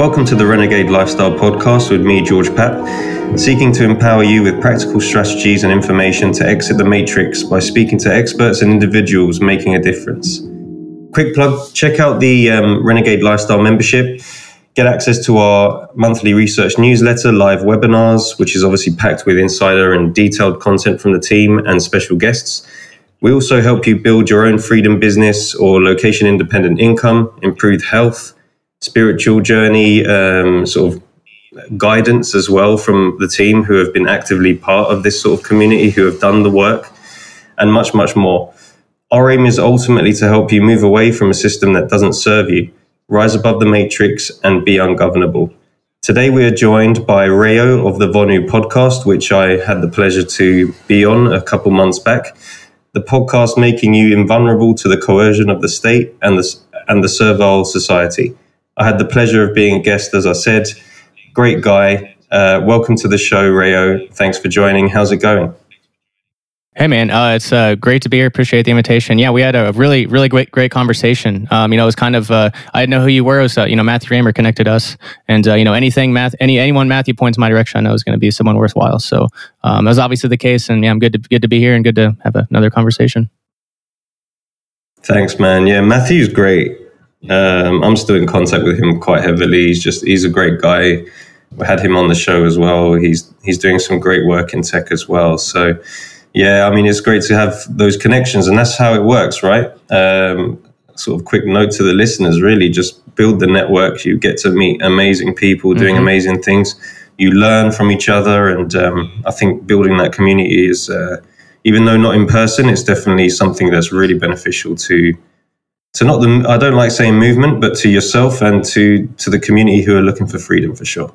Welcome to the Renegade Lifestyle Podcast with me, George Papp, seeking to empower you with practical strategies and information to exit the matrix by speaking to experts and individuals making a difference. Quick plug check out the um, Renegade Lifestyle membership. Get access to our monthly research newsletter, live webinars, which is obviously packed with insider and detailed content from the team and special guests. We also help you build your own freedom business or location independent income, improved health, spiritual journey, um, sort of guidance as well from the team who have been actively part of this sort of community, who have done the work, and much, much more. Our aim is ultimately to help you move away from a system that doesn't serve you, rise above the matrix, and be ungovernable. Today, we are joined by Rayo of the Vonu podcast, which I had the pleasure to be on a couple months back the podcast making you invulnerable to the coercion of the state and the, and the servile society. I had the pleasure of being a guest, as I said. Great guy. Uh, welcome to the show, Rayo. Thanks for joining. How's it going? Hey man, uh, it's uh, great to be here. Appreciate the invitation. Yeah, we had a really, really great, great conversation. Um, you know, it was kind of uh, I didn't know who you were. It was uh, you know Matthew Raymer connected us, and uh, you know anything Math, any anyone Matthew points my direction, I know is going to be someone worthwhile. So um, that was obviously the case, and yeah, I'm good to good to be here and good to have another conversation. Thanks, man. Yeah, Matthew's great. Um, I'm still in contact with him quite heavily. He's just he's a great guy. We had him on the show as well. He's he's doing some great work in tech as well. So yeah, I mean, it's great to have those connections, and that's how it works, right? Um, sort of quick note to the listeners really just build the network. You get to meet amazing people doing mm-hmm. amazing things. You learn from each other, and um, I think building that community is, uh, even though not in person, it's definitely something that's really beneficial to to not the I don't like saying movement, but to yourself and to to the community who are looking for freedom for sure.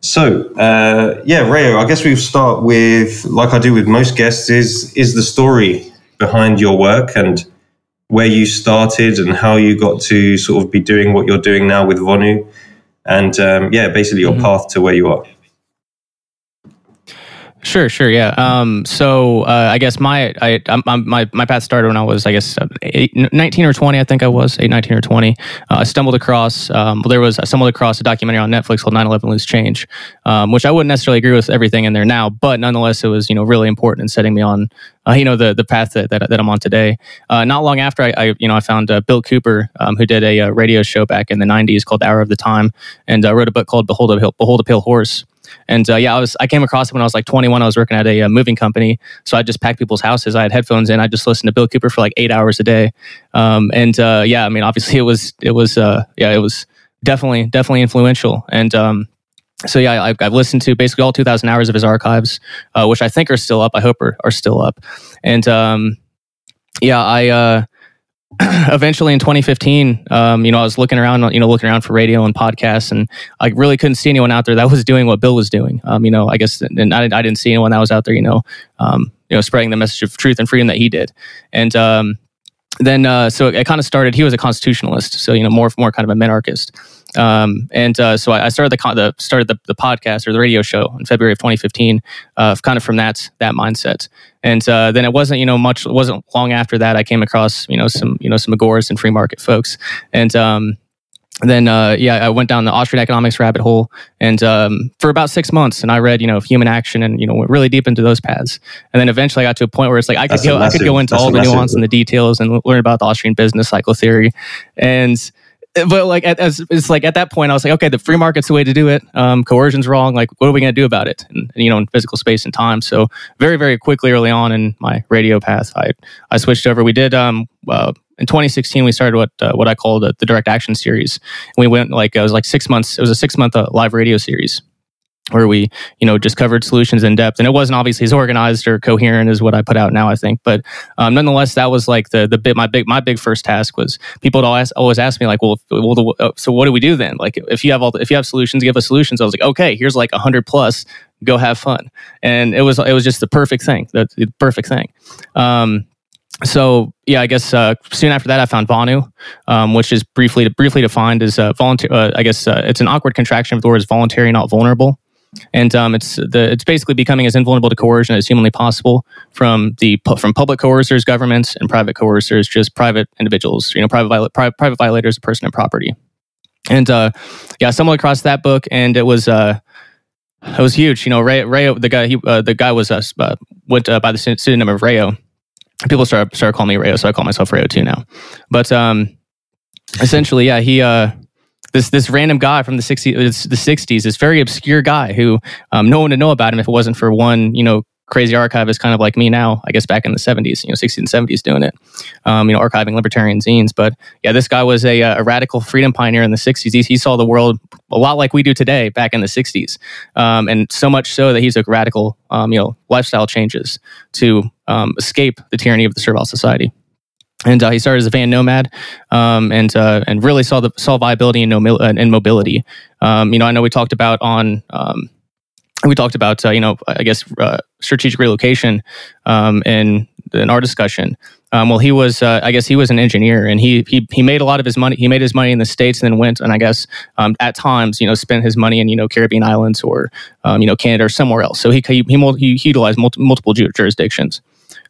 So, uh, yeah, Rayo, I guess we start with, like I do with most guests, is is the story behind your work and where you started and how you got to sort of be doing what you're doing now with Vonu, and um, yeah, basically your mm-hmm. path to where you are. Sure, sure, yeah. Um, so uh, I guess my I, my my path started when I was I guess eight, 19 or 20. I think I was 8, 19 or 20. Uh, I stumbled across um, well, there was I stumbled across a documentary on Netflix called 9/11 Loose Change, um, which I wouldn't necessarily agree with everything in there now, but nonetheless it was you know really important in setting me on uh, you know the the path that, that, that I'm on today. Uh, not long after I, I, you know I found uh, Bill Cooper um, who did a, a, uh, radio show back in the 90s called Hour of the Time and wrote a book called Behold a Behold a Pale Horse. And uh, yeah, I was I came across it when I was like 21. I was working at a, uh, moving company, so I just packed people's houses. I had headphones in. I just listened to Bill Cooper for like eight hours a day. Um, and uh, yeah, I mean, obviously it was it was uh, yeah, it was definitely definitely influential. And um, so yeah, I, have listened to basically all 2,000 hours of his archives, uh, which I think are still up. I hope are, are still up. And um, yeah, I uh, eventually in 2015, um, you know, I was looking around, you know, looking around for radio and podcasts, and I really couldn't see anyone out there that was doing what Bill was doing. Um, you know, I guess, and I, I, didn't see anyone that was out there, you know, um, you know, spreading the message of truth and freedom that he did. And um, then, uh, so it, it kind of started. He was a constitutionalist, so you know, more more kind of a minarchist. Um, and uh, so I, started the, the started the, the, podcast or the radio show in February of 2015, uh, kind of from that that mindset. And uh, then it wasn't you know much it wasn't long after that I came across you know some you know some agorist and free market folks, and um, then uh, yeah, I went down the Austrian economics rabbit hole, and um, for about six months, and I read you know human action, and you know went really deep into those paths, and then eventually I got to a point where it's like I could go I could go into all the nuance and the details and learn about the Austrian business cycle theory, and but like at, as it's like at that point I was like okay the free market's the way to do it. Um, coercion's wrong. Like what are we going to do about it? And, you know in physical space and time. So very very quickly early on in my radio path I I switched over. We did um uh, in 2016 we started what uh, what I called the, the direct action series. And we went like it was like six months it was a six month uh, live radio series where we you know just covered solutions in depth. And it wasn't obviously as organized or coherent as what i put out now i think. But um, nonetheless that was like the the bit my big my big first task was people would always, always ask me like well, well the, uh, so what do we do then? Like if you have all the, if you have solutions give us solutions. I was like okay here's like 100 plus. Go have fun. And it was it was just the perfect thing. The, the perfect thing. Um, so yeah, I guess uh, soon after that, I found Vonu, um, which is briefly briefly defined as uh, volunteer. Uh, I guess uh, it's an awkward contraction of the words voluntary, not vulnerable and um, it's the it's basically becoming as invulnerable to coercion as humanly possible from the from public coercers, governments, and private coercers, just private individuals. You know, private private, private violators of person and property. And uh, yeah, stumbled across that book, and it was uh, it was huge. You know, Ray, Ray the guy, he, uh, the guy was uh, uh went uh, by the pseudonym of Rayo. People started started calling me Rayo, so I call myself Rayo too now. But um, essentially, yeah, he uh, this this random guy from the 60s, the 60s, this very obscure guy who um, no one would know about him if it wasn't for one, you know, crazy archivist kind of like me now, I guess back in the 70s, you know, 60s and 70s doing it, um, you know, archiving libertarian zines. But yeah, this guy was a, a radical freedom pioneer in the 60s. He, he, saw the world a lot like we do today back in the 60s. Um, and so much so that he took radical, um, you know, lifestyle changes to um, escape the tyranny of the servile society. And uh, he started as a van nomad, um, and uh, and really saw the saw viability no, uh, in mobility. Um, you know, I know we talked about on we talked about uh, you know I guess uh, strategic relocation um, in in our discussion. Um, well, he was uh, I guess he was an engineer and he, he he made a lot of his money. He made his money in the states and then went and I guess um, at times you know spent his money in you know Caribbean islands or um, you know Canada or somewhere else. So he he, he, he utilized multiple jurisdictions.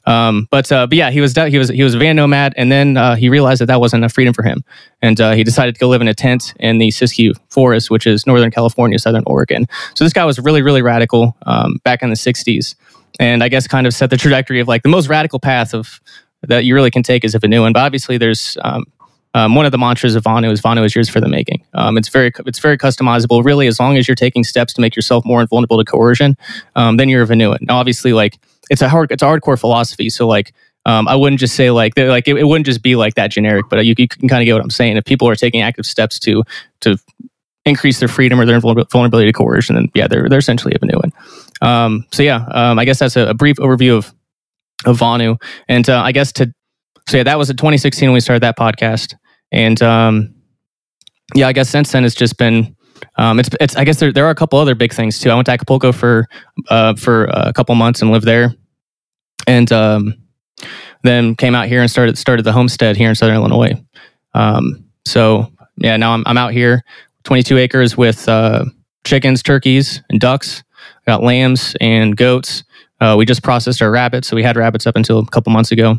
Um, but uh, but yeah, he was he was he was a van nomad, and then uh, he realized that that wasn't enough freedom for him, and uh, he decided to go live in a tent in the Siskiyou Forest, which is Northern California, Southern Oregon. So this guy was really really radical um, back in the '60s, and I guess kind of set the trajectory of like the most radical path of that you really can take is a Vonuan. But obviously, there's um, um, one of the mantras of Vonu is Vonu is yours for the making. Um, it's very it's very customizable. Really, as long as you're taking steps to make yourself more invulnerable to coercion, um, then you're a Vonuan. Now, obviously, like it's a hard it's a hardcore philosophy. So like um, I wouldn't just say like like it, it, wouldn't just be like that generic, but you, you can kind of get what I'm saying. If people are taking active steps to to increase their freedom or their vulnerability to coercion, then yeah, they're they're essentially a Vonuan. Um, so yeah, um, I guess that's a, a, brief overview of of Vonu, and uh, I guess to so yeah, that was in 2016 when we started that podcast, and um, yeah, I guess since then it's just been um, it's it's I guess there there are a couple other big things too. I went to Acapulco for uh, for a couple months and lived there, and um, then came out here and started started the homestead here in Southern Illinois. Um, so yeah, now I'm I'm out here, 22 acres with uh, chickens, turkeys, and ducks. I got lambs and goats. Uh, we just processed our rabbits, so we had rabbits up until a couple months ago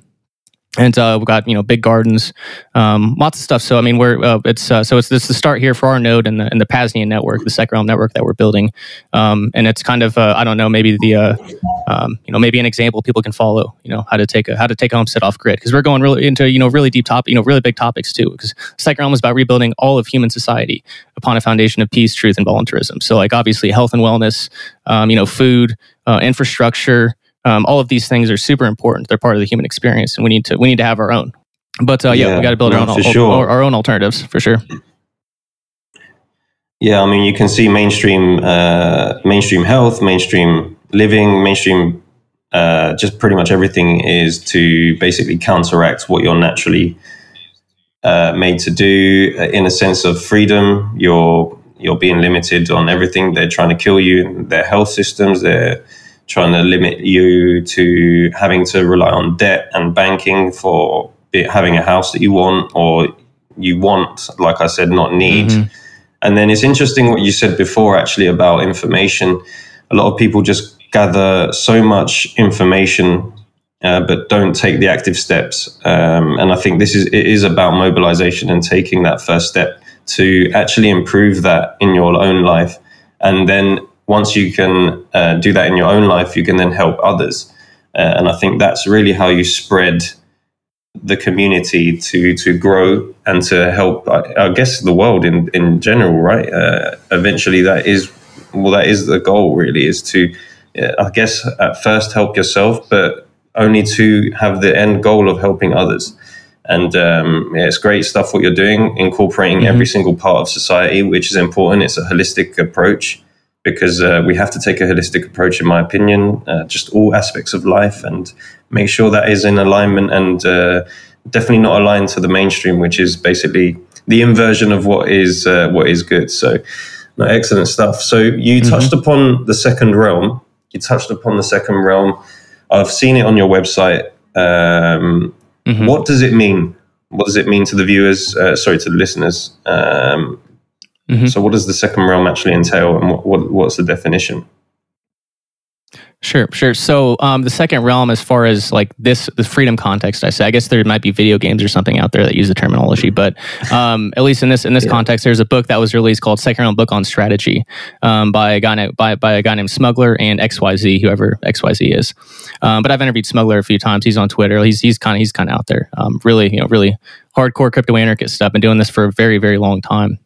and uh, we've got you know big gardens, um, lots of stuff. So I mean, we're uh, it's uh, so it's this the start here for our node and the and the Pasnian network, the SecRealm network that we're building, um, and it's kind of uh, I don't know maybe the uh, um, you know maybe an example people can follow. You know how to take a how to take a homestead off grid because we're going really into you know really deep top you know really big topics too because SecRealm is about rebuilding all of human society upon a foundation of peace, truth, and voluntarism. So like obviously health and wellness, um, you know food, uh, infrastructure um, all of these things are super important. They're part of the human experience, and we need to we need to have our own. But uh, yeah, yeah, we got to build our own sure. our, our, own alternatives for sure. Yeah, I mean, you can see mainstream uh, mainstream health, mainstream living, mainstream. Uh, just pretty much everything is to basically counteract what you're naturally uh, made to do. Uh, in a sense of freedom, you're you're being limited on everything. They're trying to kill you. Their health systems, their trying to limit you to having to rely on debt and banking for having a house that you want or you want, like I said, not need. Mm-hmm. And then it's interesting what you said before, actually, about information. A lot of people just gather so much information, uh, but don't take the active steps. Um, and I think this is it is about mobilization and taking that first step to actually improve that in your own life, and then once you can uh, do that in your own life, you can then help others. Uh, and I think that's really how you spread the community to to grow and to help, I, I guess, the world in in general. Right? Uh, eventually, that is well, that is the goal. Really, is to, uh, I guess, at first help yourself, but only to have the end goal of helping others. And um, yeah, it's great stuff what you're doing, incorporating mm-hmm. every single part of society, which is important. It's a holistic approach because uh, we have to take a holistic approach, in my opinion, uh, just all aspects of life and make sure that is in alignment and uh, definitely not aligned to the mainstream, which is basically the inversion of what is uh, what is good. So, no, excellent stuff. So you mm-hmm. touched upon the second realm. You touched upon the second realm. I've seen it on your website. Um, mm-hmm. What does it mean? What does it mean to the viewers? Uh, sorry, to the listeners. Um, Mm-hmm. So, what does the second realm actually entail, and what, what, what's the definition? Sure, sure. So um, the second realm, as far as like this, the freedom context, I say, I guess there might be video games or something out there that use the terminology, but um, at least in this in this yeah. context, there's a book that was released called Second Realm Book on Strategy um, by a guy by by a guy named Smuggler and XYZ, whoever XYZ is. Um, but I've interviewed Smuggler a few times. He's on Twitter. He's he's kind of he's kind of out there. Um, really, you know, really hardcore crypto anarchist stuff. Been doing this for a very very long time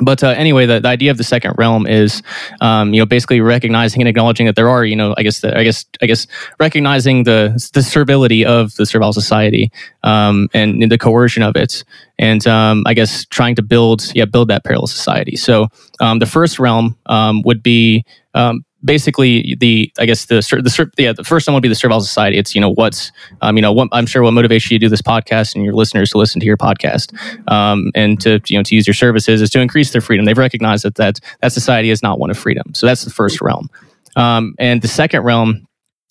but uh, anyway, the, the idea of the second realm is, um, you know, basically recognizing and acknowledging that there are, you know, I guess, the, I guess, I guess, recognizing the the servility of the servile society um, and the coercion of it, and um, I guess trying to build, yeah, build that parallel society. So um, the first realm um, would be um, basically the I guess the the yeah the first one would be the servile society. It's you know what's um, you know what I'm sure what motivates you to do this podcast and your listeners to listen to your podcast um, and to you know to use your services is to increase their freedom. They've recognized that that that society is not one of freedom. So that's the first realm, um, and the second realm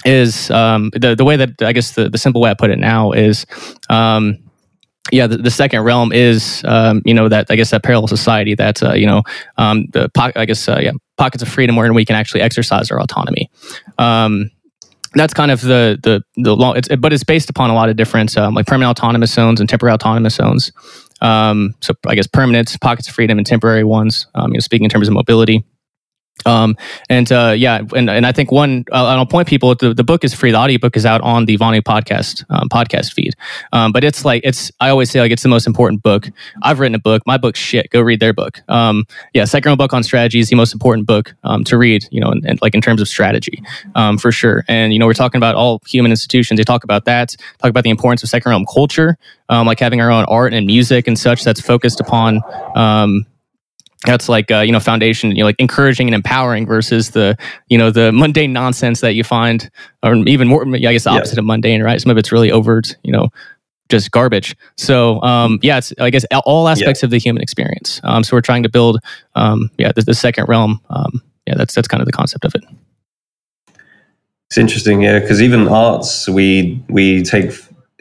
is um, the the way that I guess the the simple way I put it now is. Um, yeah, the, the, second realm is, um, you know, that I guess that parallel society that uh, you know, um, the po- I guess uh, yeah, pockets of freedom where we can actually exercise our autonomy. Um, that's kind of the the the long, it's, but it's based upon a lot of different um, like permanent autonomous zones and temporary autonomous zones. Um, so I guess permanent pockets of freedom and temporary ones. Um, you know, speaking in terms of mobility. Um, and uh, yeah, and, and I think one, uh, I'll point people, the, the book is free. The audiobook is out on the Vonu podcast, um, podcast feed. Um, but it's like, it's, I always say like, it's the most important book. I've written a book. My book's shit. Go read their book. Um, yeah. Second book on strategy is the most important book, um, to read, you know, and, and like in terms of strategy, um, for sure. And, you know, we're talking about all human institutions. They talk about that, talk about the importance of second realm culture, um, like having our own art and music and such that's focused upon, um, that's like uh, you know foundation you know like encouraging and empowering versus the you know the mundane nonsense that you find or even more i guess the opposite yeah. of mundane right? Some of it's really overt you know just garbage. So um, yeah it's i guess all aspects yeah. of the human experience. Um, so we're trying to build um, yeah the, the, second realm. Um, yeah that's that's kind of the concept of it. It's interesting yeah because even arts we we take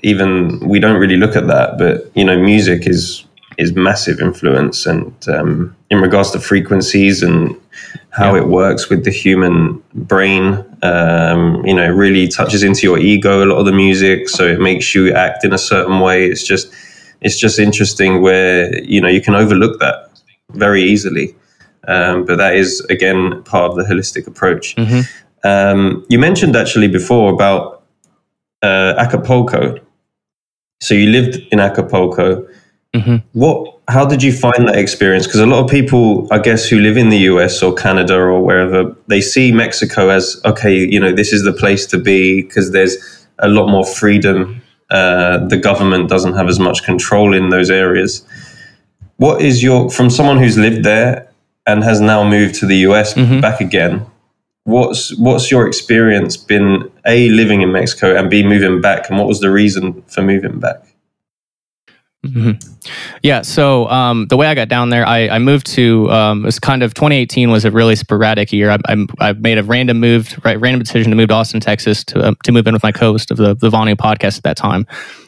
even we don't really look at that but you know music is is massive influence and um, in regards to frequencies and how yeah. it works with the human brain um, you know it really touches into your ego a lot of the music. So it makes you act in a certain way. It's just it's just interesting where you know you can overlook that very easily. Um, but that is again part of the holistic approach. Mm-hmm. Um, you mentioned actually before about uh, acapulco. So you lived in acapulco Mm-hmm. What? How did you find that experience? Because a lot of people, I guess, who live in the US or Canada or wherever, they see Mexico as okay. You know, this is the place to be because there's a lot more freedom. Uh, the government doesn't have as much control in those areas. What is your from someone who's lived there and has now moved to the US mm-hmm. back again? What's what's your experience been? A living in Mexico and B moving back, and what was the reason for moving back? Mm-hmm. Yeah. So um, the way I got down there, I, I moved to um, it was kind of 2018 was a really sporadic year. I, I, I, made a random move, right, random decision to move to Austin, Texas, to uh, to move in with my co-host of the the Vonu podcast at that time.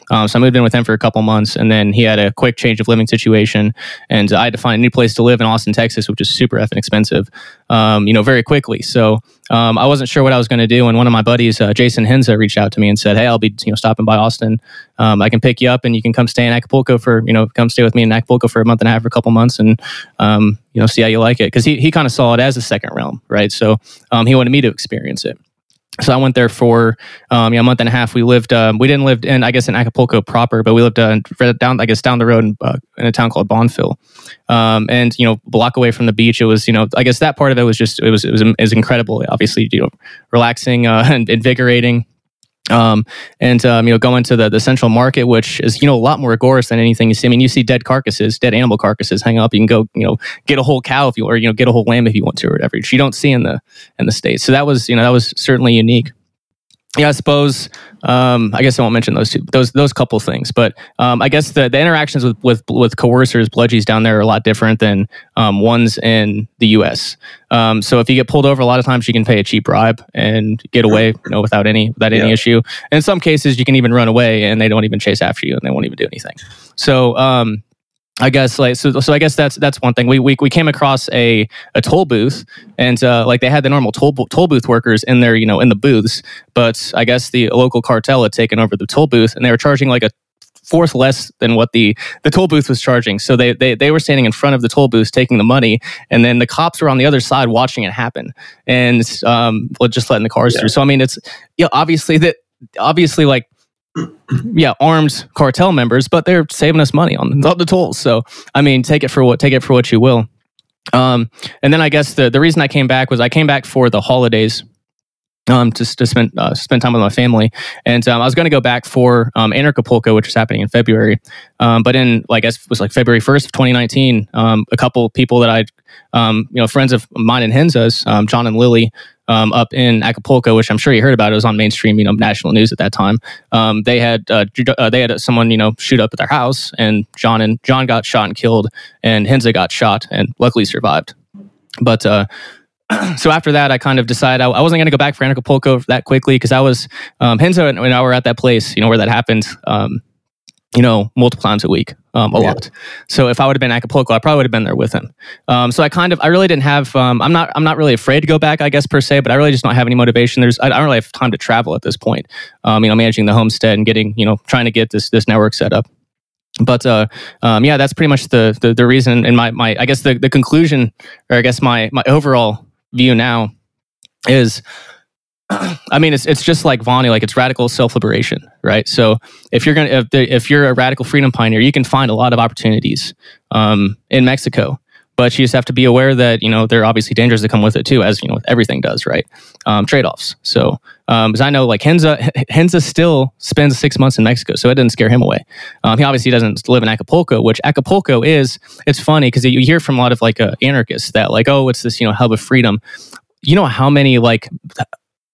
Um, so I moved in with him for a couple months, and then he had a quick change of living situation, and I had to find a new place to live in Austin, Texas, which is super effing expensive, um, you know, very quickly. So um, I wasn't sure what I was going to do, and one of my buddies, uh, Jason Henza, reached out to me and said, "Hey, I'll be you know stopping by Austin. Um, I can pick you up, and you can come stay in Acapulco for you know come stay with me in Acapulco for a month and a half, or a couple months, and um, you know see how you like it." Because he he kind of saw it as a second realm, right? So um, he wanted me to experience it so I went there for um, yeah, a month and a half. We lived, um, we didn't live in, I guess, in Acapulco proper, but we lived uh, down, I guess, down the road in, uh, in a town called Bonfil. Um, and you know, block away from the beach. It was, you know, I guess that part of it was just, it was, it was, it was incredible. Obviously, you know, relaxing uh, and invigorating. Um, and um, you know, going to the, the central market, which is you know a lot more agorist than anything you see. I mean, you see dead carcasses, dead animal carcasses hang up. You can go, you know, get a whole cow if you or you know get a whole lamb if you want to or whatever. Which you don't see in the in the states. So that was you know that was certainly unique yeah, I suppose. Um, I guess I won't mention those two, those those couple things, but um, I guess the, the interactions with, with with coercers, bludgies down there are a lot different than um, ones in the U.S. Um, so if you get pulled over, a lot of times you can pay a cheap bribe and get away, you know, without any without any yeah. issue. And in some cases, you can even run away and they don't even chase after you and they won't even do anything. So um, I guess like so. So I guess that's that's one thing. We we, we came across a, a toll booth, and uh, like they had the normal toll toll booth workers in there, you know, in the booths. But I guess the local cartel had taken over the toll booth, and they were charging like a fourth less than what the the toll booth was charging. So they they they were standing in front of the toll booth taking the money, and then the cops were on the other side watching it happen, and um, well, just letting the cars yeah. through. So I mean, it's yeah, obviously that obviously like yeah, armed cartel members, but they're saving us money on the, tolls. So, I mean, take it for what take it for what you will. Um, and then I guess the the reason I came back was I came back for the holidays. Um, to, to spend uh, spend time with my family, and um, I was going to go back for um, Anarchapulco, which is happening in February. Um, but in like I guess it was like February first of 2019, um, a couple people that I, um, you know, friends of mine and Henza's, um, John and Lily, um, up in Acapulco, which I'm sure you heard about. It was on mainstream, you know, national news at that time. Um, they had uh, uh, they had someone, you know, shoot up at their house, and John and John got shot and killed, and Henza got shot and luckily survived. But uh, so after that, I kind of decided I, I wasn't going to go back for Acapulco that quickly because I was um, Henza and I were at that place, you know, where that happened. Um, you know, multiple times a week, um, a yeah. lot. So if I would have been Acapulco, I probably would have been there with him. Um, so I kind of, I really didn't have, um, I'm not, I'm not really afraid to go back, I guess per se, but I really just don't have any motivation. There's, I, I don't really have time to travel at this point. Um, you know, managing the homestead and getting, you know, trying to get this this network set up. But uh, um, yeah, that's pretty much the, the the reason. And my my, I guess the the conclusion, or I guess my my overall view now is I mean, it's it's just like Vonu, like it's radical self liberation, right? So if you're gonna if, the, if you're a radical freedom pioneer, you can find a lot of opportunities um, in Mexico, but you just have to be aware that you know there are obviously dangers that come with it too, as you know everything does, right? Um, Trade offs. So um, as I know, like Henza Henza still spends six months in Mexico, so it doesn't scare him away. Um, he obviously doesn't live in Acapulco, which Acapulco is. It's funny because you hear from a lot of like uh, anarchists that like, oh, it's this you know hub of freedom you know how many like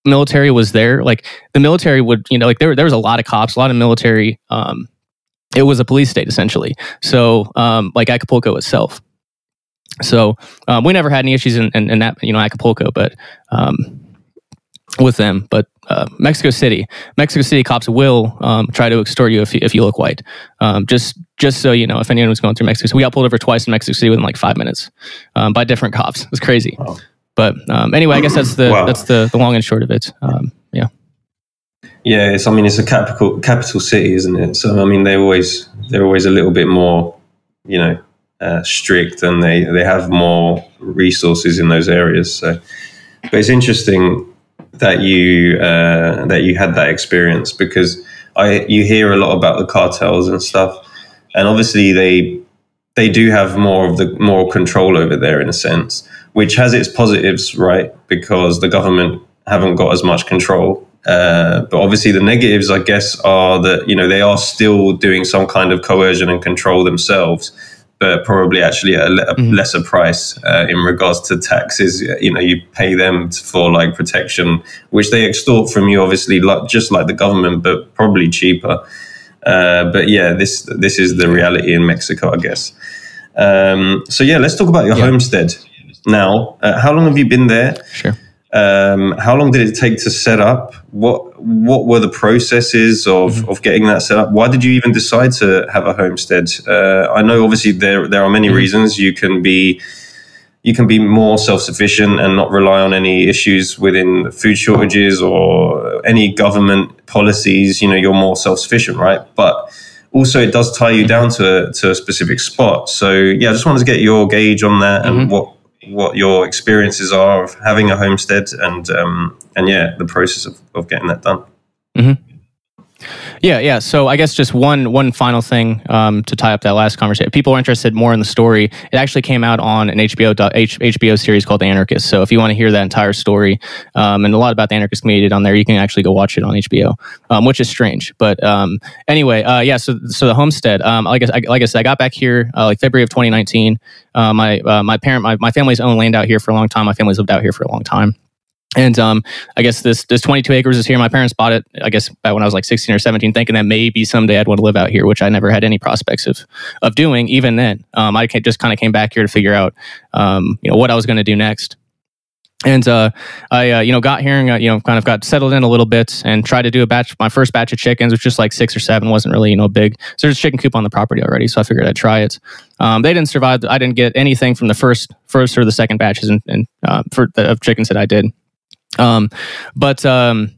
military was there, like the military would, you know, like there there was a lot of cops, a lot of military. Um, it was a police state essentially. So, um, like Acapulco itself. So um, we never had any issues in, in, in, that, you know, Acapulco, but um, with them. But uh, Mexico City, Mexico City cops will um, try to extort you if you, if you look white. Um, just just so you know, if anyone was going through Mexico, so we got pulled over twice in Mexico City within like five minutes um, by different cops. It was crazy. Wow. But um, anyway, I guess that's the wow. that's the, the long and short of it. Um, yeah. Yeah, it's. I mean, it's a capital capital city, isn't it? So I mean, they always they're always a little bit more, you know, uh, strict, and they they have more resources in those areas. So, but it's interesting that you uh, that you had that experience because I you hear a lot about the cartels and stuff, and obviously they they do have more of the more control over there in a sense which has its positives, right? Because the government haven't got as much control. Uh, but obviously, the negatives, I guess, are that you know they are still doing some kind of coercion and control themselves, but probably actually at a, le- mm-hmm. lesser price uh, in regards to taxes. You know, you pay them for like protection, which they extort from you, obviously, like, just like the government, but probably cheaper. Uh, but yeah, this this is the reality in Mexico, I guess. Um, so yeah, let's talk about your yeah. homestead now. Uh, how long have you been there? Sure. Um, how long did it take to set up? What what were the processes of, mm-hmm. of getting that set up? Why did you even decide to have a homestead? Uh, I know obviously there there are many mm-hmm. reasons. You can be you can be more self sufficient and not rely on any issues within food shortages or any government policies. You know, you're more self sufficient, right? But also it does tie you mm-hmm. down to a, to a specific spot. So yeah, I just wanted to get your gauge on that and mm-hmm. what what your experiences are of having a homestead and um, and yeah, the process of, of getting that done. Mm-hmm. Yeah, yeah. So I guess just one one final thing um, to tie up that last conversation. If people are interested more in the story, it actually came out on an HBO H, HBO series called The Anarchist. So if you want to hear that entire story um, and a lot about the anarchist community on there, you can actually go watch it on HBO, um, which is strange. But um, anyway, uh, yeah. So so the homestead. Um, like I, like I said, I got back here uh, like February of 2019. Uh, my uh, my parent my, my family's owned land out here for a long time. My family's lived out here for a long time. And um, I guess this this 22 acres is here. My parents bought it, I guess, back when I was like 16 or 17, thinking that maybe someday I'd want to live out here, which I never had any prospects of of doing. Even then, um, I just kind of came back here to figure out, um, you know, what I was going to do next. and uh, I, uh, you know, got here and got, you know, kind of got settled in a little bit and tried to do a batch. My first batch of chickens, which just like six or seven, wasn't really, you know, big. So there's a chicken coop on the property already, so I figured I'd try it. Um, they didn't survive. I didn't get anything from the first, first or the second batches and, and uh, for the, of chickens that I did. Um, but um,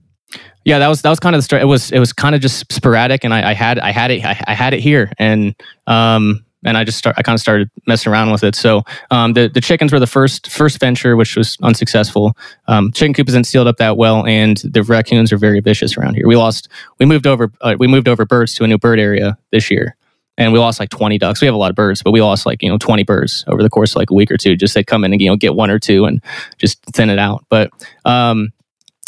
yeah, that was that was kind of the story. It was it was kind of just sporadic, and I, I had I had it I, I, had it here, and um, and I just start I kind of started messing around with it. So um, the the chickens were the first first venture, which was unsuccessful. Um, chicken coop isn't sealed up that well, and the raccoons are very vicious around here. We lost we moved over uh, we moved over birds to a new bird area this year. And we lost like 20 ducks. We have a lot of birds, but we lost like, you know, 20 birds over the course of like a week or two. Just they'd come in and, you know, get one or two and just thin it out. But, um,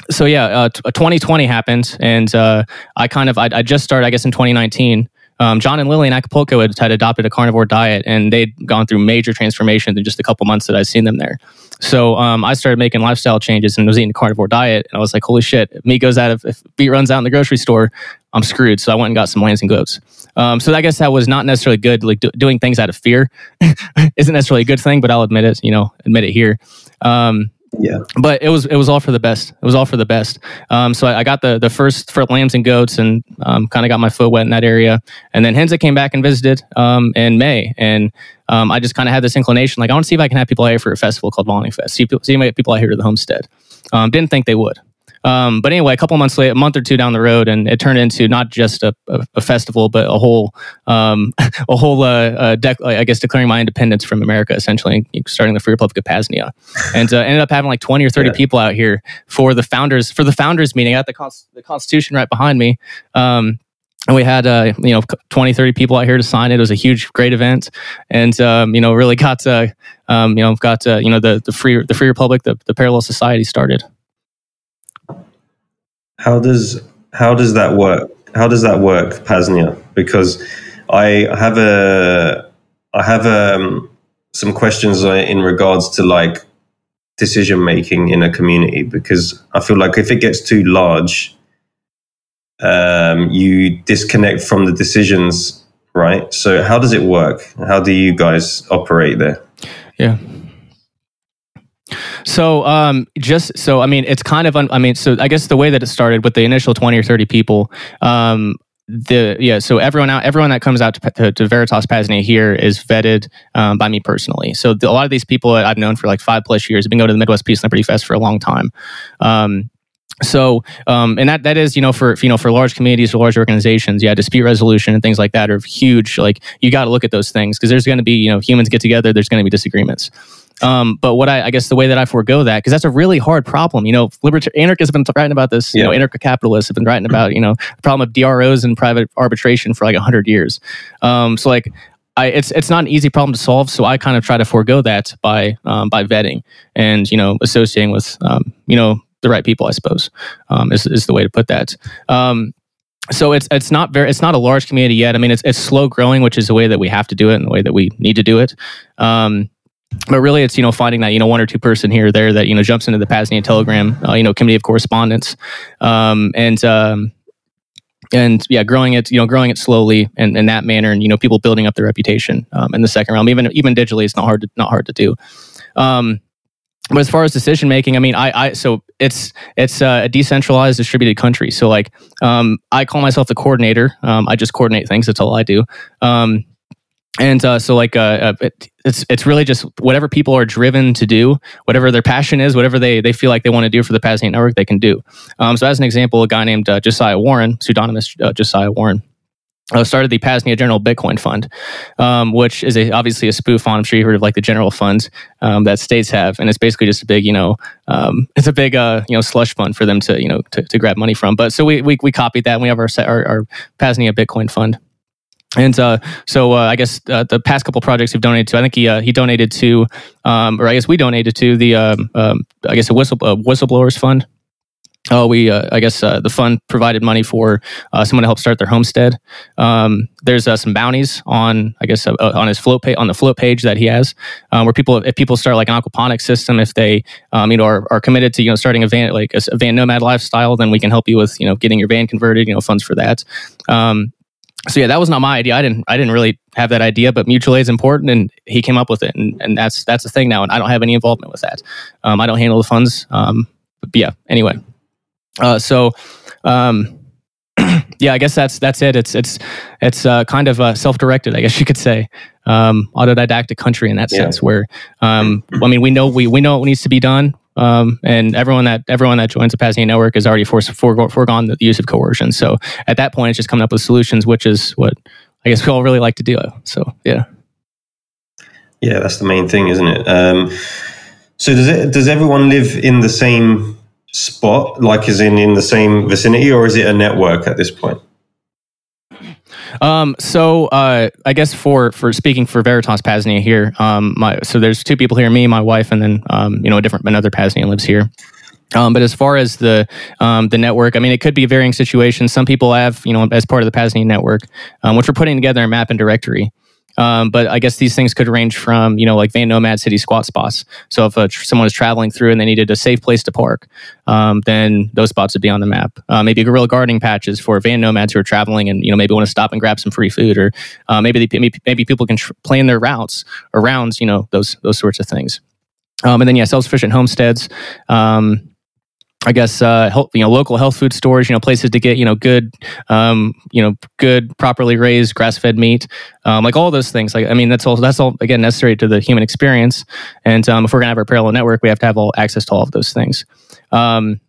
so yeah, uh, 2020 happened, and uh, I kind of I, I, just started, I guess, in 2019, um, John and Lily in Acapulco had, had, adopted a carnivore diet, and they'd gone through major transformations in just a couple months that I'd seen them there. So um, I started making lifestyle changes and was eating a carnivore diet, and I was like, "Holy shit! Meat goes out of if meat runs out in the grocery store, I'm screwed." So I went and got some lambs and goats. Um, so I guess that was not necessarily good. Like do, doing things out of fear isn't necessarily a good thing, but I'll admit it. You know, admit it here. Um, yeah. But it was it was all for the best. It was all for the best. Um, so I, I, got the the first for lambs and goats, and um, kind of got my foot wet in that area. And then Henza came back and visited um, in May, and um, I just kind of had this inclination, like I want to see if I can have people out here for a festival called Volleying Fest. See, see people out here to the homestead. Um, didn't think they would. Um, but anyway, a couple months later, a month or two down the road, and it turned into not just a, a, a festival, but a whole, um, a whole, uh, uh, dec- I guess, declaring my independence from America, essentially, starting the Free Republic of Pasnia, and uh, ended up having like twenty or thirty yeah. people out here for the founders for the founders meeting. I got the, cons- the Constitution right behind me. Um, and we had uh, you know 20 30 people out here to sign it it was a huge great event and um, you know really got uh, um, you know got uh, you know the the free the free republic the, the parallel society started how does how does that work? How does that work, Pasnia? Because I have a I have um, some questions in regards to like decision making in a community because I feel like if it gets too large, um, you disconnect from the decisions, right? So how does it work? How do you guys operate there? Yeah. So, um, just so I mean, it's kind of un, I mean, so I guess the way that it started with the initial twenty or thirty people, um, the yeah, so everyone out, everyone that comes out to, to, to Veritas Pasnia here is vetted um, by me personally. So the, a lot of these people that I've known for like five plus years have been going to the Midwest Peace and Liberty Fest for a long time. Um, so, um, and that that is you know for you know for large communities or large organizations, yeah, dispute resolution and things like that are huge. Like you got to look at those things because there's going to be you know humans get together, there's going to be disagreements. Um, but what I, I, guess the way that I forego that, because that's a really hard problem. You know, libertarian anarchists have been writing about this. Yeah. You know, anarcho capitalists have been writing about you know the problem of DROs and private arbitration for like hundred years. Um, so like. I, it's it's not an easy problem to solve, so I kind of try to forego that by um, by vetting and you know associating with um, you know the right people, I suppose, um, is is the way to put that. Um, so it's it's not very it's not a large community yet. I mean, it's it's slow growing, which is the way that we have to do it and the way that we need to do it. Um, but really it's you know finding that you know one or two person here or there that you know jumps into the Pasnia Telegram uh, you know committee of correspondence um, and um, and yeah growing it you know growing it slowly and in that manner and you know people building up their reputation um, in the second realm even even digitally it's not hard to not hard to do um, but as far as decision making, I mean, I, I so it's it's a decentralized, distributed country. So like, um, I call myself the coordinator. Um, I just coordinate things. That's all I do. Um, and uh, so like uh, uh, it, it's it's really just whatever people are driven to do whatever their passion is whatever they they feel like they want to do for the Pasnia network they can do um, so as an example a guy named uh, josiah warren pseudonymous uh, josiah warren uh, started the Pasnia General Bitcoin Fund, um, which is a, obviously a spoof on. I'm sure you heard of like the general funds um, that states have, and it's basically just a big, you know, um, it's a big, you know, slush fund for them to, you know, to, to grab money from. But so we we, we copied that, and we have our our, our Pasnia Bitcoin Fund. And uh, so uh, I guess uh, the past couple projects we've donated to, I think he uh, he donated to, um, or I guess we donated to the, um, um, I guess a whistle whistleblowers fund. Oh, we uh, I guess uh, the fund provided money for someone to help start their homestead. Um, there's some bounties on I guess on his float page on the float page that he has, um, where people if people start like an aquaponics system, if they um, you know are, are committed to you know starting a van like a, a, van nomad lifestyle, then we can help you with you know getting your van converted. You know funds for that. So yeah, that was not my idea. I didn't I didn't really have that idea, but mutual aid is important, and he came up with it, and, and that's that's the thing now. And I don't have any involvement with that. Um, I don't handle the funds. Um, but yeah. Anyway, uh, so um, yeah, I guess that's that's it. It's it's it's uh, kind of uh, self directed, I guess you could say, um, autodidactic country in that yeah. sense. Where um, I mean, we know we we know what needs to be done. Um, and everyone that everyone that joins the Pasnia network has already forced, foregone the use of coercion. So at that point, it's just coming up with solutions, which is what I guess we all really like to do. So yeah, yeah, that's the main thing, isn't it? Um, so does it does everyone live in the same spot, like is in in the same vicinity, or is it a network at this point? Um, so uh, I guess for for speaking for Veritas Pasnia here, um, my so there's two people here, me, my wife, and then um, you know a different another Pasnia lives here. Um, but as far as the um, the network, I mean, it could be varying situations. Some people have, you know, as part of the Pasnia network, um, which we're putting together a map and directory. Um, but I guess these things could range from, you know, like van nomad city squat spots. So if tr- someone is traveling through and they needed a safe place to park, um, then those spots would be on the map. Uh, maybe guerrilla gardening patches for van nomads who are traveling and, you know, maybe want to stop and grab some free food or uh, maybe, they, maybe, maybe people can tr- plan their routes around, you know, those, those sorts of things. Um, and then, yeah, self-sufficient homesteads. Um, I guess uh, you know local health food stores, you know places to get you know good, um, you know good properly raised grass fed meat, um, like all those things. Like I mean that's all that's all again necessary to the human experience. And um, if we're gonna have our parallel network, we have to have all access to all of those things. Um,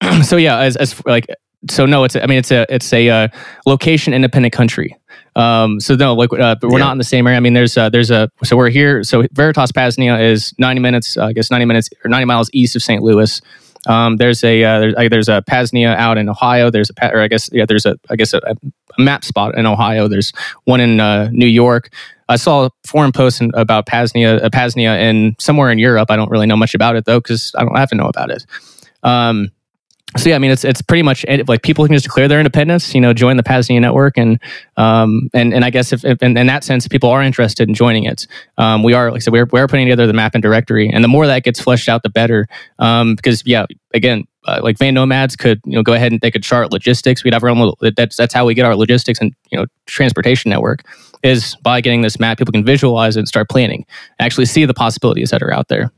so yeah, as, as like so no, it's I mean it's a it's a uh, location independent country. Um, so no, like uh, we're yeah. not in the same area. I mean, there's uh, there's a so we're here. So Veritas Pasnia is 90 minutes, uh, I guess 90 minutes or 90 miles east of St. Louis. Um, there's a uh, there's, uh, there's a Pasnia out in Ohio. There's a or I guess yeah there's a I guess a, a map spot in Ohio. There's one in uh, New York. I saw a forum post in, about Pasnia, uh, Pasnia in somewhere in Europe. I don't really know much about it though because I don't have to know about it. Um, so yeah, I mean, it's it's pretty much like people can just declare their independence, you know, join the Pasnia network, and um, and and I guess if, if in, in, that sense people are interested in joining it, um, we are like I said, we're we're putting together the map and directory, and the more that gets fleshed out, the better. Um, because yeah, again, uh, like van nomads could you know go ahead and they could chart logistics. We'd have our own. That's that's how we get our logistics and you know transportation network is by getting this map. People can visualize it and start planning, actually see the possibilities that are out there.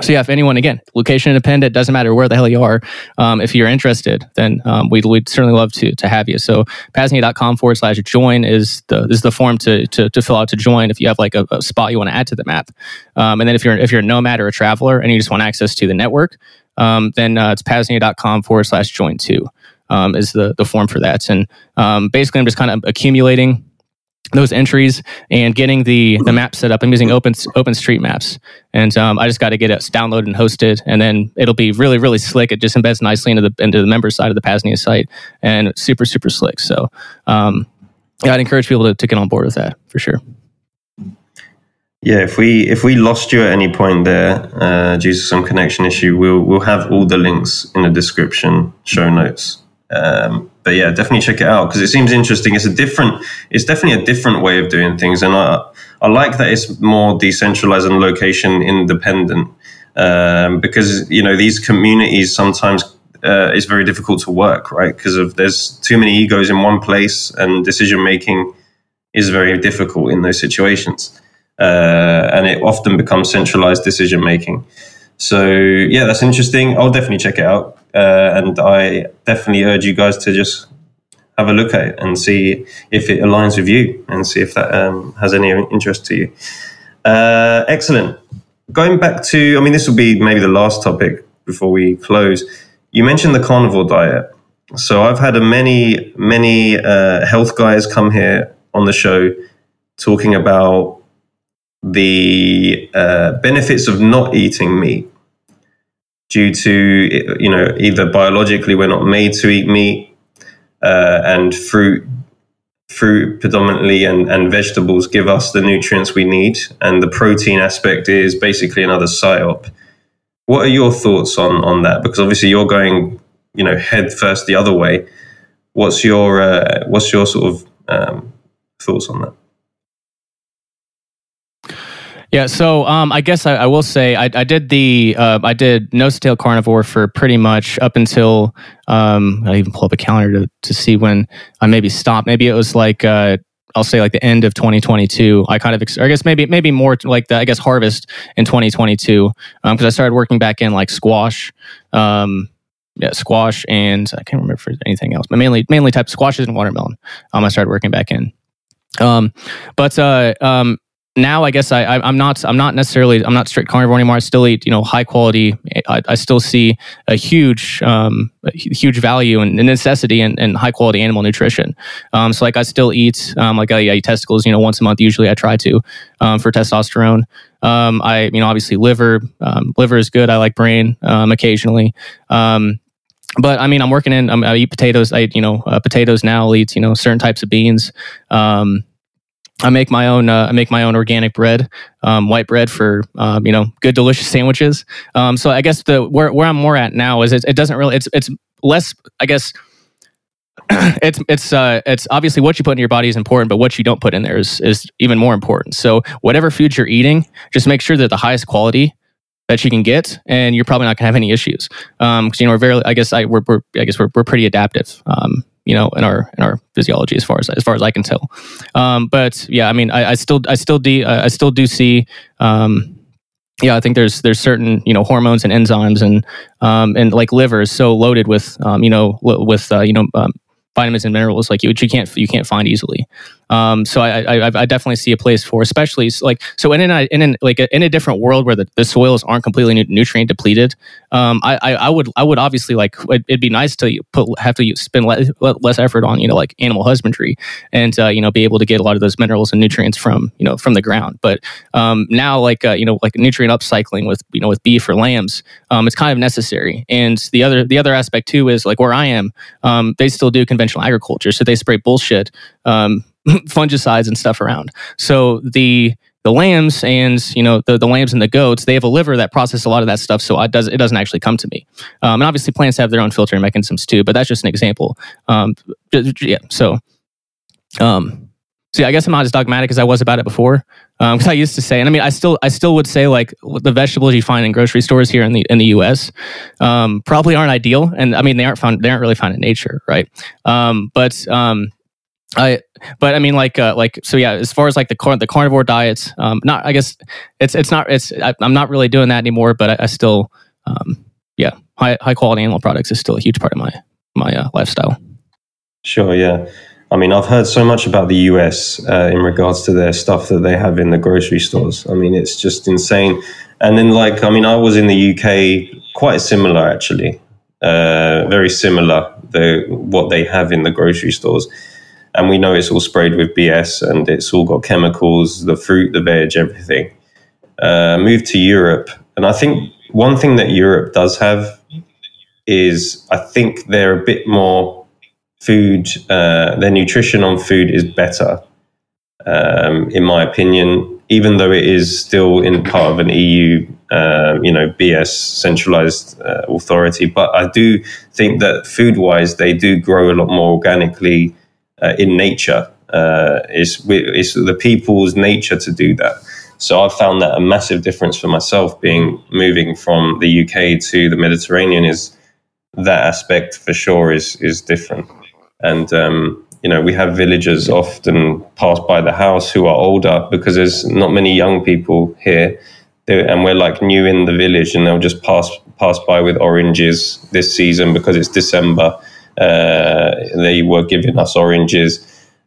So yeah, if anyone again, location independent, doesn't matter where the hell you are. Um, if you're interested, then um, we'd, we'd certainly love to to have you. So pasnia.com forward slash join is the is the form to, to, to fill out to join if you have like a, a spot you want to add to the map. Um, and then if you're if you're a nomad or a traveler and you just want access to the network, um, then uh, it's pasnia.com forward slash join too um, is the the form for that. And um, basically, I'm just kind of accumulating those entries and getting the the map set up. I'm using Open Open Street Maps, and um, I just got to get it downloaded and hosted, and then it'll be really really slick. It just embeds nicely into the into the member side of the Pasnia site, and super super slick. So um, yeah, I'd encourage people to, to get on board with that for sure. Yeah, if we if we lost you at any point there uh, due to some connection issue, we'll we'll have all the links in the description, show notes. Um, but yeah, definitely check it out because it seems interesting. It's a different, it's definitely a different way of doing things, and I I like that it's more decentralized and location independent um, because you know these communities sometimes uh, it's very difficult to work right because of there's too many egos in one place and decision making is very difficult in those situations, uh, and it often becomes centralized decision making. So yeah, that's interesting. I'll definitely check it out. Uh, and I definitely urge you guys to just have a look at it and see if it aligns with you and see if that um, has any interest to you. Uh, excellent. Going back to, I mean, this will be maybe the last topic before we close. You mentioned the carnivore diet. So I've had a many, many uh, health guys come here on the show talking about the uh, benefits of not eating meat due to you know either biologically we're not made to eat meat uh, and fruit fruit predominantly and, and vegetables give us the nutrients we need and the protein aspect is basically another psyop. What are your thoughts on on that? Because obviously you're going you know head first the other way. What's your uh, what's your sort of um, thoughts on that Yeah, so um, I guess I, I, will say I, I did the uh, I did nose tail carnivore for pretty much up until um, I even pull up a calendar to, to see when I maybe stopped. Maybe it was like uh, I'll say like the end of 2022. I kind of, ex- I guess maybe maybe more like the I guess harvest in 2022 because um, I started working back in like squash, um, yeah, squash and I can't remember for anything else, but mainly mainly type squashes and watermelon. Um, I started working back in. Um, but uh, um, now I guess I, I am not I'm not necessarily I'm not strict carnivore anymore. I still eat you know high quality. I, I still see a huge um, a huge value and necessity in, in, high quality animal nutrition. Um, so like I still eat um, like I, I, eat testicles you know once a month usually I try to um, for testosterone. Um, I you know obviously liver um, liver is good. I like brain occasionally. But I mean, I'm working in. I eat potatoes. I you know uh, potatoes now. I'll eat you know certain types of beans. Um, I make my own. Uh, I make my own organic bread, um, white bread for um, you know good, delicious sandwiches. Um, so I guess the where where I'm more at now is it, it doesn't really. It's it's less. I guess it's it's uh, it's obviously what you put in your body is important, but what you don't put in there is is even more important. So whatever foods you're eating, just make sure that the highest quality that you can get, and you're probably not to have any issues. Because um, you know we're very. I guess I we're, we're I guess we're we're pretty adaptive. You know, in our in our physiology, as far as as far as I can tell. Um, but yeah, I mean, I, I still I still do I still do see. Um, yeah, I think there's there's certain you know hormones and enzymes and um, and like liver is so loaded with um, you know with uh, you know um, vitamins and minerals like you, which you can't you can't find easily. Um, so I, I, I definitely see a place for, especially like so in a, in an, like in a different world where the, the soils aren't completely nutrient depleted. Um, I, I, I would I would obviously like it'd be nice to put have to spend less, less effort on you know like animal husbandry and uh, you know be able to get a lot of those minerals and nutrients from you know from the ground. But um, now like uh, you know like nutrient upcycling with you know with beef or lambs, um, it's kind of necessary. And the other the other aspect too is like where I am, um, they still do conventional agriculture, so they spray bullshit um, fungicides and stuff around. So the the lambs and you know the, the lambs and the goats they have a liver that process a lot of that stuff so it, does, it doesn't actually come to me um, and obviously plants have their own filtering mechanisms too but that's just an example um, yeah so um, so yeah, I guess I'm not as dogmatic as I was about it before. Because um, I used to say, and I mean, I still, I still would say, like the vegetables you find in grocery stores here in the in the U.S. Um, probably aren't ideal, and I mean, they aren't found, they aren't really found in nature, right? Um, but um, I, but I mean, like, uh, like, so yeah. As far as like the the carnivore diets, um, not, I guess it's it's not it's I, am not really doing that anymore. But I, I still, um, yeah, high high quality animal products is still a huge part of my my uh, lifestyle. Sure, yeah. I mean, I've heard so much about the US uh, in regards to their stuff that they have in the grocery stores. I mean, it's just insane. And then, like, I mean, I was in the UK, quite similar actually, uh, very similar the what they have in the grocery stores and we know it's all sprayed with BS and it's all got chemicals, the fruit, the veg, everything. Uh, moved to Europe, and I think one thing that Europe does have is I think they're a bit more food. Uh, their nutrition on food is better, um, in my opinion. Even though it is still in part of an EU, uh, you know, BS centralized uh, authority, but I do think that food-wise they do grow a lot more organically uh, in nature. Uh, it's, it's the people's nature to do that. So I've found that a massive difference for myself being moving from the UK to the Mediterranean is that aspect for sure is is different. And um, you know, we have villagers often pass by the house who are older because there's not many young people here, and we're like new in the village, and they'll just pass pass by with oranges this season because it's December, uh, they were giving us oranges.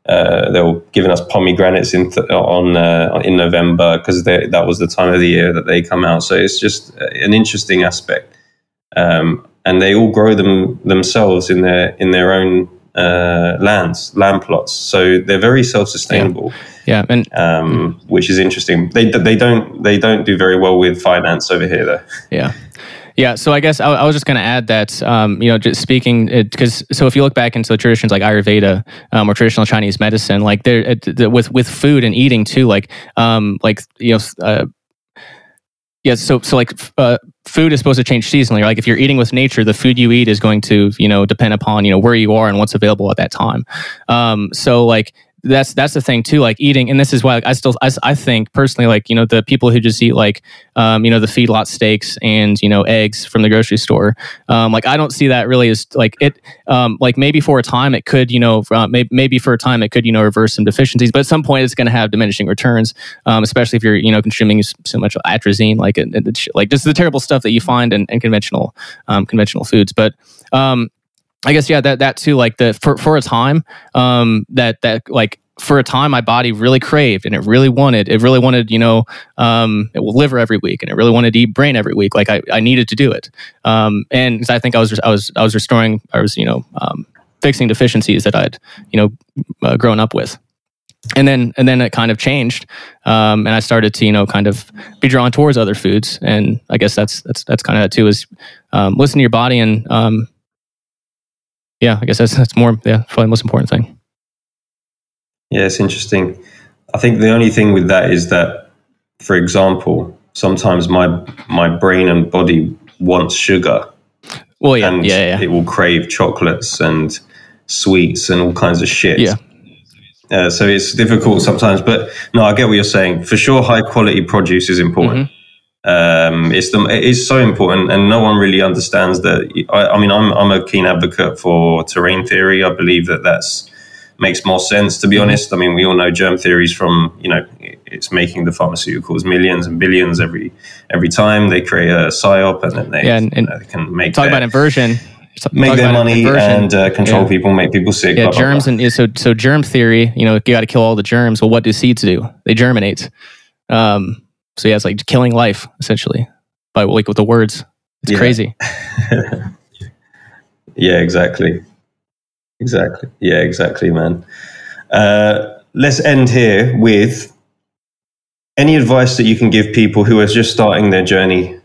Uh, they were giving us pomegranates in th- on uh, in November because that was the time of the year that they come out. So it's just an interesting aspect, um, and they all grow them themselves in their in their own uh, lands, land plots. So they're very self sustainable. Yeah. yeah, and um, which is interesting. They they don't they don't do very well with finance over here though. Yeah. Yeah, so I guess I, I was just going to add that, um, you know, just speaking, because so if you look back into the traditions like Ayurveda um, or traditional Chinese medicine, like there with with food and eating too, like um, like you know. Uh, yeah, so so like uh, food is supposed to change seasonally. Like if you're eating with nature, the food you eat is going to you know depend upon you know where you are and what's available at that time. Um, so like that's that's the thing too like eating and this is why like, i still I, I think personally like you know the people who just eat like um, you know the feedlot steaks and you know eggs from the grocery store um, like i don't see that really as like it um, like maybe for a time it could you know uh, maybe, maybe for a time it could you know reverse some deficiencies but at some point it's going to have diminishing returns um, especially if you're you know consuming so much atrazine like it, it, like is the terrible stuff that you find in, in conventional um, conventional foods but um, I guess yeah, that that too. Like the for for a time, um, that that like for a time, my body really craved and it really wanted it really wanted you know um, liver every week and it really wanted to eat brain every week. Like I, I needed to do it, um, and I think I was I was I was restoring I was you know um, fixing deficiencies that I'd you know uh, grown up with. And then, and then it kind of changed, um, and I started to, you know, kind of be drawn towards other foods. And I guess that's that's that's kind of that too is um, listen to your body and um, yeah, I guess that's that's more yeah, probably the most important thing. Yeah, it's interesting. I think the only thing with that is that, for example, sometimes my my brain and body wants sugar. Well, yeah, and yeah, yeah. It will crave chocolates and sweets and all kinds of shit. Yeah. Uh, so it's difficult sometimes, but no, I get what you're saying. For sure, high quality produce is important. Mm-hmm. Um, it's the it is so important, and no one really understands that. I, I, mean, I'm I'm a keen advocate for terrain theory. I believe that that's makes more sense. To be mm-hmm. honest, I mean, we all know germ theories from you know it's making the pharmaceuticals millions and billions every every time they create a psyop, and then they, yeah, and, and uh, can make talk their, about inversion. Make their money and uh, control yeah. people, make people sick. Yeah, blah, germs blah, blah. and so so germ theory. You know, you got to kill all the germs. Well, what do seeds do? They germinate. Um, so yeah, it's like killing life essentially by like with the words. It's yeah. crazy. yeah, exactly. Exactly. Yeah, exactly, man. Uh, let's end here with any advice that you can give people who are just starting their journey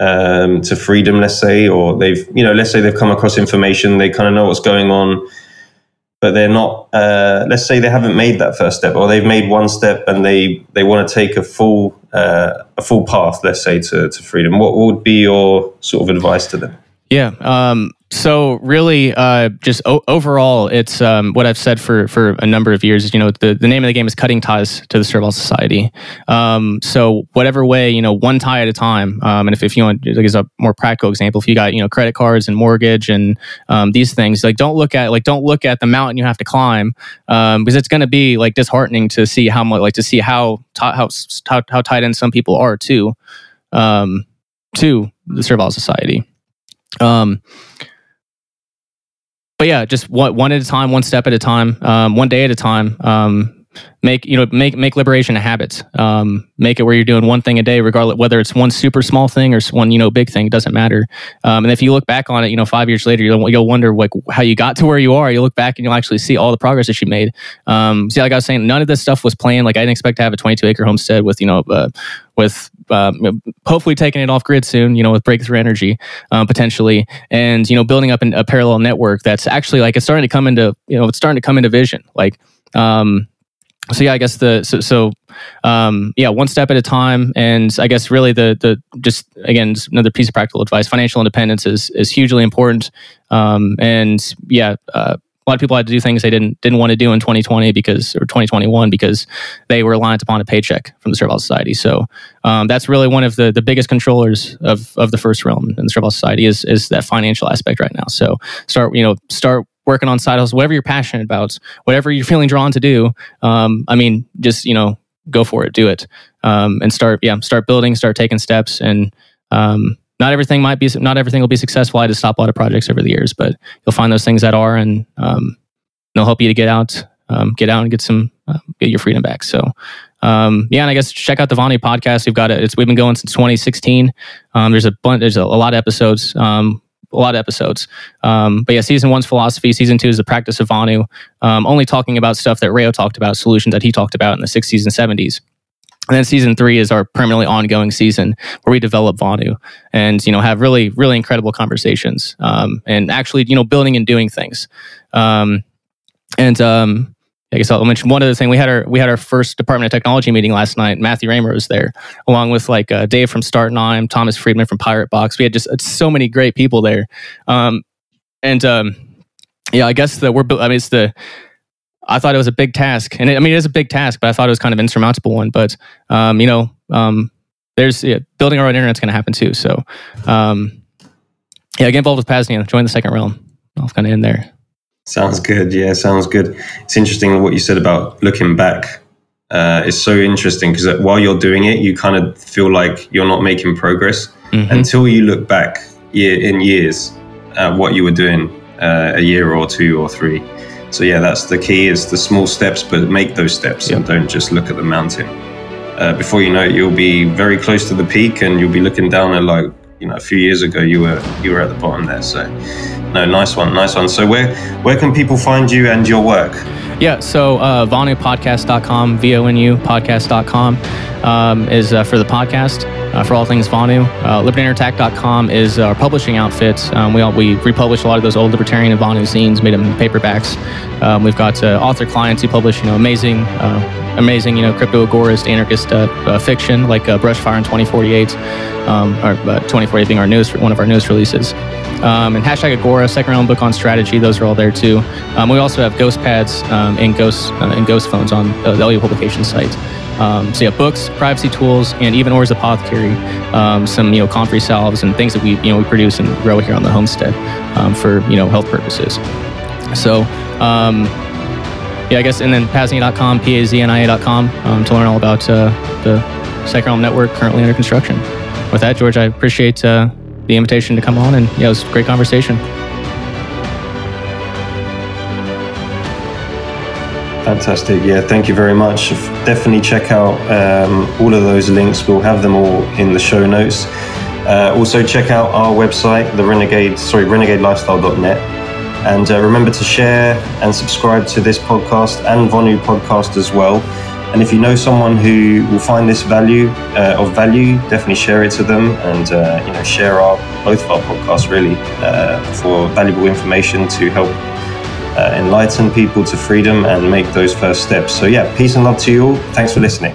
um, to freedom, let's say, or they've, you know, let's say they've come across information, they kind of know what's going on, but they're not. Uh, let's say they haven't made that first step, or they've made one step and they they want to take a full uh, a full path, let's say, to, to freedom. What would be your sort of advice to them? Yeah. Um, so really, uh, just o- overall, it's um, what I've said for for a number of years. You know, the, the name of the game is cutting ties to the Servile Society. Um, so whatever way, you know, one tie at a time. Um, and if, if you want, like as a more practical example, if you got you know credit cards and mortgage and um, these things, like don't look at like don't look at the mountain you have to climb um, because it's going to be like disheartening to see how much like to see how t- how, how how tied in some people are to um, to the Servile Society. Um, but yeah, just one, one at a time, one step at a time, um, one day at a time. Um, make you know make make liberation a habit. Um, make it where you're doing one thing a day, regardless whether it's one super small thing or one you know big thing. It doesn't matter. Um, and if you look back on it, you know five years later, you'll, you'll wonder like how you got to where you are. You look back and you'll actually see all the progress that you made. Um, see, like I was saying, none of this stuff was planned. Like I didn't expect to have a 22 acre homestead with you know uh, with um, hopefully taking it off grid soon, you know, with breakthrough energy um, potentially, and you know, building up an, a parallel network that's actually like it's starting to come into you know it's starting to come into vision. Like, um, so yeah, I guess the so, so um, yeah, one step at a time, and I guess really the the just again another piece of practical advice: financial independence is is hugely important, um, and yeah. Uh, a lot of people had to do things they didn't didn't want to do in 2020 because or 2021 because they were reliant upon a paycheck from the Servile Society. So um, that's really one of the the biggest controllers of of the first realm in the Servile Society is is that financial aspect right now. So start you know start working on side hustles, whatever you're passionate about, whatever you're feeling drawn to do. Um, I mean, just you know go for it, do it, um, and start yeah start building, start taking steps and um, not everything might be not everything will be successful. I had to stop a lot of projects over the years, but you'll find those things that are, and um, they'll help you to get out, um, get out and get some uh, get your freedom back. So. Um, yeah, and I guess check out the Vonu podcast. We've got it. It's, we've been going since 2016. Um, there's a bunch. There's a, a lot of episodes. A lot of episodes. Um, but yeah, season one's philosophy. Season two is the practice of Vonu. Um, only talking about stuff that Rayo talked about, solutions that he talked about in the 60s and 70s. And then season three is our permanently ongoing season where we develop Vonu and, you know, have really, really incredible conversations um, and actually, you know, building and doing things. Um, and um, I guess I'll mention one other thing. We had our we had our first Department of Technology meeting last night. Matthew Raymer was there, along with like uh, Dave from Start9, Thomas Friedman from Pirate Box. We had just uh, so many great people there. Um, and um, yeah, I guess that we're I mean it's the I thought it was a big task, and it, I mean it is a big task, but I thought it was kind of insurmountable one. But um, you know, um, there's yeah, building our own internet's going to happen too. So um, yeah, get involved with Pasnia, join the second realm. I'll kind of end there. Sounds good. Yeah, sounds good. It's interesting what you said about looking back. Uh, it's so interesting because while you're doing it, you kind of feel like you're not making progress mm-hmm. until you look back year in years at what you were doing uh, a year or two or three. So yeah, that's the key: is the small steps, but make those steps yep. and don't just look at the mountain. Uh, before you know it, you'll be very close to the peak, and you'll be looking down at like you know a few years ago you were you were at the bottom there. So no, nice one, nice one. So where where can people find you and your work? Yeah, so uh, VonuPodcast.com, V O N U podcast.com um, is uh, for the podcast, uh, for all things Vonu. Uh, LibertyUnderAttack.com is our publishing outfit. Um, we, all, we republish a lot of those old Libertarian and Vonu zines, made them in paperbacks. Um, we've got uh, author clients who publish, you know, amazing, uh, amazing, you know, crypto agorist, anarchist uh, uh, fiction like Brushfire in 2048, um, or 2048 being our newest, one of our newest releases um, and hashtag Agora, second realm book on strategy. Those are all there too. Um, we also have ghost pads um, and ghost uh, and ghost phones on uh, the audio publication site. Um, so yeah, books, privacy tools, and even Or's Apothecary, um, some you know comfrey salves and things that we you know we produce and grow here on the homestead um, for you know health purposes. So um, yeah, I guess and then pasnia.com, p-a-z-n-i-a.com um, to learn all about uh, the Realm Network currently under construction. With that, George, I appreciate uh, the invitation to come on, and yeah, it was a great conversation. Fantastic. Yeah, thank you very much. Definitely check out um, all of those links. We'll have them all in the show notes. Uh, also, check out our website, the Renegade, sorry, renegadelifestyle.net. And uh, remember to share and subscribe to this podcast and Vonu podcast as well. And if you know someone who will find this value uh, of value, definitely share it to them and uh, you know share our both of our podcasts really uh, for valuable information to help uh, enlighten people to freedom and make those first steps. So yeah, peace and love to you all. Thanks for listening.